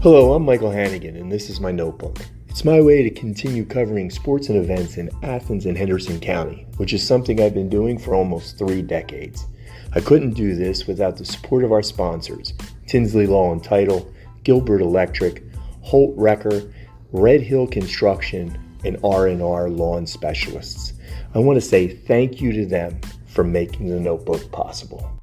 Hello, I'm Michael Hannigan, and this is my notebook. It's my way to continue covering sports and events in Athens and Henderson County, which is something I've been doing for almost three decades. I couldn't do this without the support of our sponsors Tinsley Law and Title, Gilbert Electric, Holt Wrecker, Red Hill Construction, and R&R Lawn Specialists. I want to say thank you to them for making the notebook possible.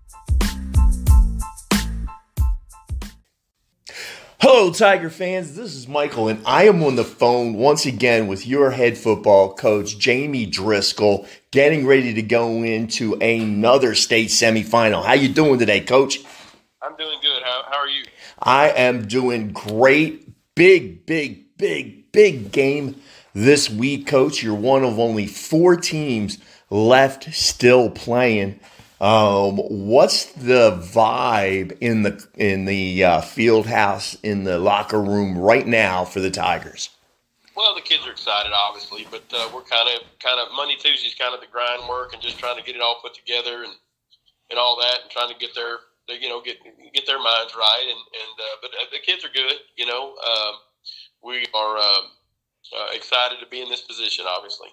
Hello, Tiger fans. This is Michael, and I am on the phone once again with your head football coach, Jamie Driskell, getting ready to go into another state semifinal. How you doing today, Coach? I'm doing good. How, how are you? I am doing great. Big, big, big, big game this week, Coach. You're one of only four teams left still playing. Um, what's the vibe in the in the uh, field house in the locker room right now for the Tigers? Well, the kids are excited, obviously, but uh, we're kind of kind of Monday Tuesday's kind of the grind work and just trying to get it all put together and and all that, and trying to get their, their you know get get their minds right. And and uh, but uh, the kids are good, you know. Um, we are um, uh, excited to be in this position, obviously.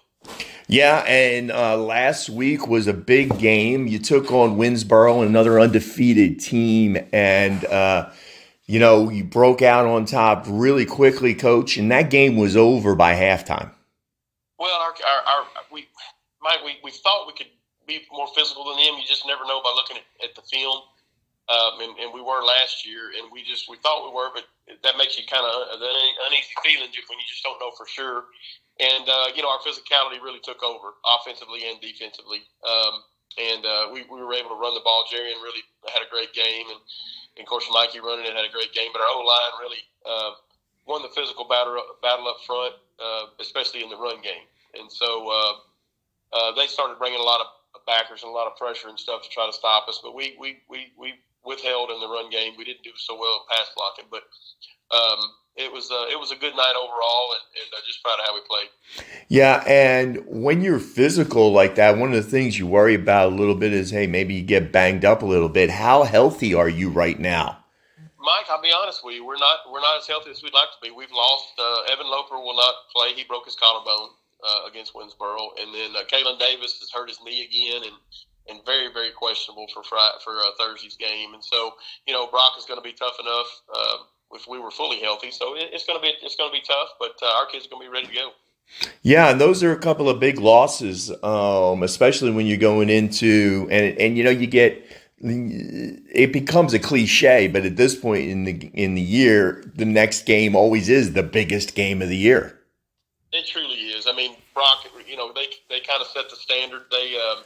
Yeah, and uh, last week was a big game. You took on Winnsboro, another undefeated team, and uh, you know you broke out on top really quickly, coach. And that game was over by halftime. Well, our, our, our we, Mike, we we thought we could be more physical than them. You just never know by looking at, at the film. Um, and, and, we were last year, and we just we thought we were, but that makes you kind of an uneasy feeling when you just don't know for sure. And uh, you know, our physicality really took over offensively and defensively. Um, and uh, we, we were able to run the ball. Jerry and really had a great game, and, and of course Mikey running it had a great game. But our O line really uh, won the physical battle battle up front, uh, especially in the run game. And so uh, uh, they started bringing a lot of backers and a lot of pressure and stuff to try to stop us. But we we we, we withheld in the run game. We didn't do so well pass blocking, but um, it was uh, it was a good night overall, and, and uh, just proud of how we played. Yeah, and when you're physical like that, one of the things you worry about a little bit is, hey, maybe you get banged up a little bit. How healthy are you right now? Mike, I'll be honest with you. We're not we're not as healthy as we'd like to be. We've lost uh, Evan Loper will not play. He broke his collarbone uh, against Winnsboro, and then uh, Kalen Davis has hurt his knee again, and and very very questionable for Friday, for uh, Thursday's game. And so you know Brock is going to be tough enough. Um, if we were fully healthy. So it, it's going to be it's going to be tough, but uh, our kids are going to be ready to go. Yeah, and those are a couple of big losses, um, especially when you're going into and and you know you get it becomes a cliche, but at this point in the in the year, the next game always is the biggest game of the year. It truly is. I mean, Brock, you know, they they kind of set the standard. They um,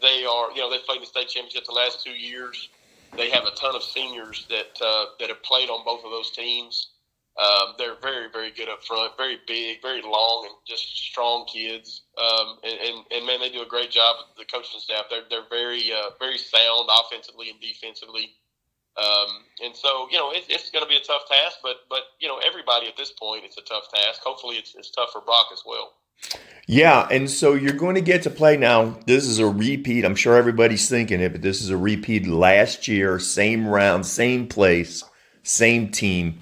they are, you know, they've played the state championship the last two years. They have a ton of seniors that uh, that have played on both of those teams. Um, they're very, very good up front, very big, very long, and just strong kids. Um, and, and, and, man, they do a great job. With the coaching staff, they're they're very uh, very sound offensively and defensively. Um, and so, you know, it, it's going to be a tough task, but but you know, everybody at this point, it's a tough task. Hopefully, it's, it's tough for Brock as well. Yeah, and so you're going to get to play now. This is a repeat. I'm sure everybody's thinking it, but this is a repeat last year, same round, same place, same team.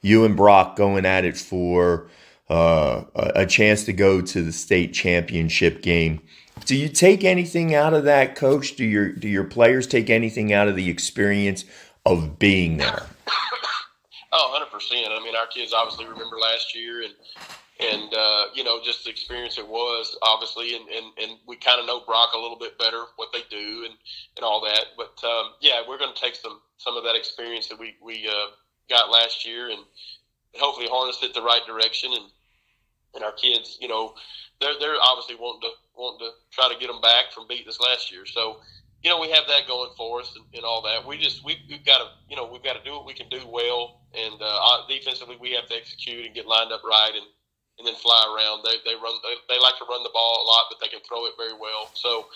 You and Brock going at it for uh, a chance to go to the state championship game. Do you take anything out of that, coach? Do your do your players take anything out of the experience of being there? 100%. I mean, our kids obviously remember last year and and uh, you know just the experience it was obviously and, and, and we kind of know brock a little bit better what they do and, and all that. But um, yeah we're going to take some some of that experience that we, we uh, got last year and hopefully harness it the right direction. And and our kids you know they're they're obviously wanting to wanting to try to get them back from beating us last year. So you know we have that going for us and, and all that we just we, we've got to you know we've got to do what we can do well and uh, defensively we have to execute and get lined up right and and then fly around. They they run they, they like to run the ball a lot, but they can throw it very well. So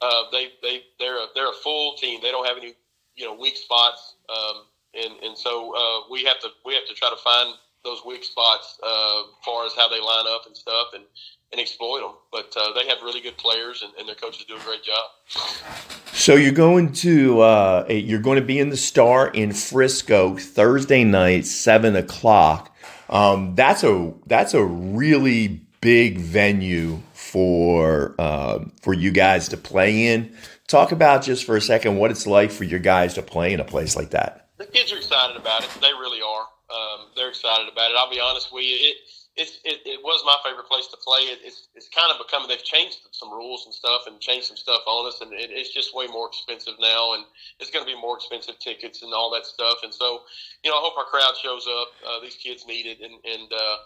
uh, they they they're a, they're a full team. They don't have any you know weak spots, um, and and so uh, we have to we have to try to find those weak spots uh, as far as how they line up and stuff, and and exploit them. But uh, they have really good players, and, and their coaches do a great job. So you're going to uh, you're going to be in the Star in Frisco Thursday night, seven o'clock. Um, that's a that's a really big venue for uh, for you guys to play in. Talk about just for a second what it's like for your guys to play in a place like that. The kids are excited about it. They really are. Um, they're excited about it. I'll be honest with you. It, it's, it, it was my favorite place to play. It, it's, it's kind of becoming, they've changed some rules and stuff and changed some stuff on us, and it, it's just way more expensive now, and it's going to be more expensive tickets and all that stuff. And so, you know, I hope our crowd shows up. Uh, these kids need it, and, and uh,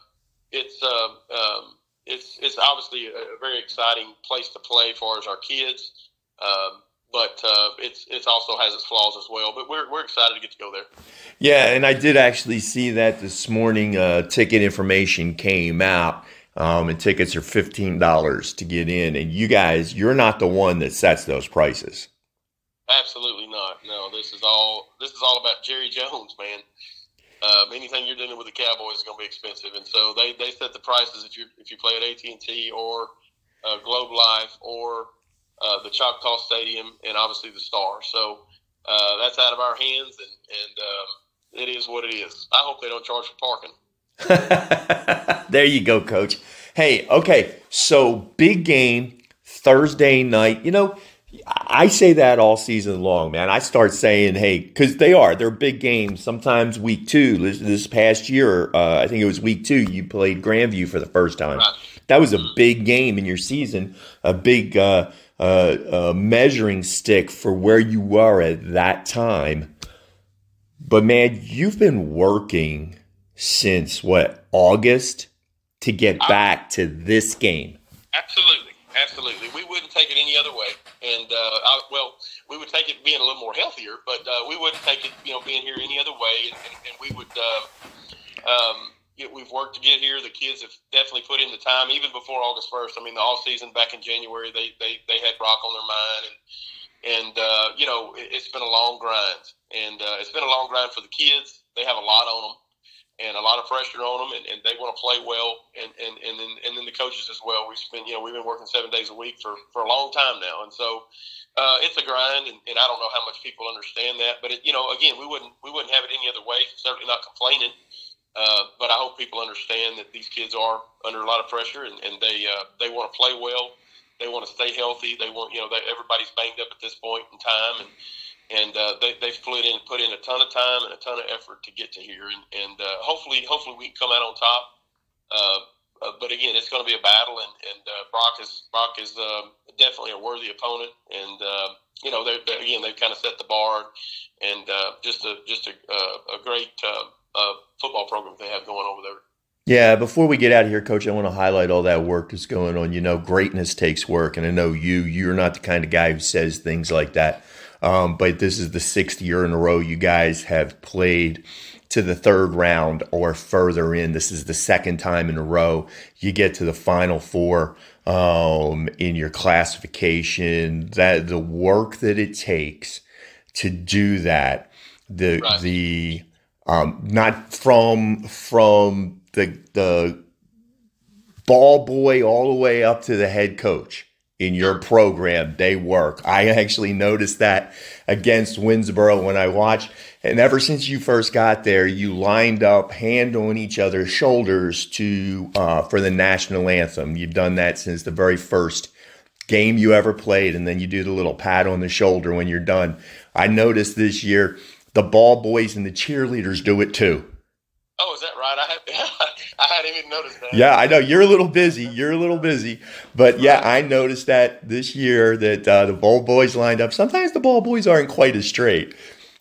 it's, uh, um, it's, it's obviously a very exciting place to play for as our kids. Um, but uh, it's it's also has its flaws as well. But we're we're excited to get to go there. Yeah, and I did actually see that this morning. Uh, ticket information came out, um, and tickets are fifteen dollars to get in. And you guys, you're not the one that sets those prices. Absolutely not. No, this is all this is all about Jerry Jones, man. Um, anything you're dealing with the Cowboys is going to be expensive, and so they, they set the prices if you if you play at AT and T or uh, Globe Life or uh, the Choctaw Stadium, and obviously the Star. So uh, that's out of our hands, and, and um, it is what it is. I hope they don't charge for parking. there you go, Coach. Hey, okay, so big game Thursday night. You know, I say that all season long, man. I start saying, hey, because they are, they're big games. Sometimes week two, this, this past year, uh, I think it was week two, you played Grandview for the first time. Right. That was a big game in your season, a big uh, uh, measuring stick for where you were at that time. But man, you've been working since what August to get back to this game. Absolutely, absolutely. We wouldn't take it any other way, and uh, I, well, we would take it being a little more healthier, but uh, we wouldn't take it, you know, being here any other way, and, and, and we would. Uh, um, we've worked to get here. The kids have definitely put in the time, even before August first. I mean, the off season back in January, they they, they had Brock on their mind, and and uh, you know it, has been a long grind, and uh, it's been a long grind for the kids. They have a lot on them, and a lot of pressure on them, and, and they want to play well, and and and then and then the coaches as well. We've been you know we've been working seven days a week for for a long time now, and so. Uh, it's a grind, and, and I don't know how much people understand that, but it, you know, again, we wouldn't we wouldn't have it any other way. Certainly not complaining, uh, but I hope people understand that these kids are under a lot of pressure, and, and they uh, they want to play well. They want to stay healthy. They want you know they, everybody's banged up at this point in time, and and uh, they they've put in put in a ton of time and a ton of effort to get to here, and and uh, hopefully hopefully we can come out on top. Uh, uh, but again, it's going to be a battle, and and Brock is Brock is uh, definitely a worthy opponent, and you know, they're, again they've kind of set the bar, and just a just a, a great uh, football program they have going over there. Yeah, before we get out of here, Coach, I want to highlight all that work that's going on. You know, greatness takes work, and I know you, you're not the kind of guy who says things like that. Um, but this is the sixth year in a row you guys have played to the third round or further in. This is the second time in a row you get to the final four um, in your classification. That the work that it takes to do that, the right. the um, not from from the the ball boy all the way up to the head coach in your program. They work. I actually noticed that against Winnsboro when I watched. And ever since you first got there, you lined up hand on each other's shoulders to uh, for the national anthem. You've done that since the very first game you ever played, and then you do the little pat on the shoulder when you're done. I noticed this year the ball boys and the cheerleaders do it too. Oh, is that right? I had I hadn't even noticed that. Yeah, I know you're a little busy. You're a little busy, but yeah, I noticed that this year that uh, the ball boys lined up. Sometimes the ball boys aren't quite as straight,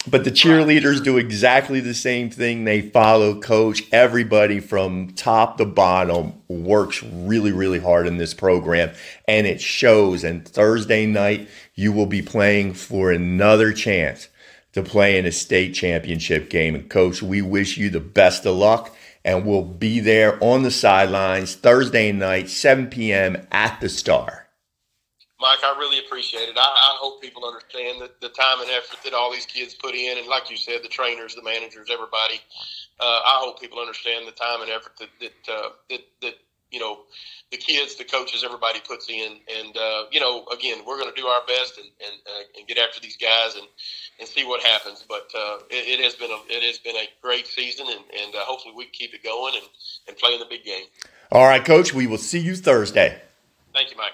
but the cheerleaders do exactly the same thing. They follow coach. Everybody from top to bottom works really, really hard in this program, and it shows. And Thursday night, you will be playing for another chance to play in a state championship game. And coach, we wish you the best of luck. And we'll be there on the sidelines Thursday night, 7 p.m. at the Star. Mike, I really appreciate it. I, I hope people understand the, the time and effort that all these kids put in. And like you said, the trainers, the managers, everybody. Uh, I hope people understand the time and effort that that, uh, that, that you know the kids, the coaches, everybody puts in. And uh, you know, again, we're going to do our best and and, uh, and get after these guys and and see what happens. But uh, it, it, has been a it has been a great season, and and uh, hopefully we can keep it going and and play in the big game. All right, Coach. We will see you Thursday. Thank you, Mike.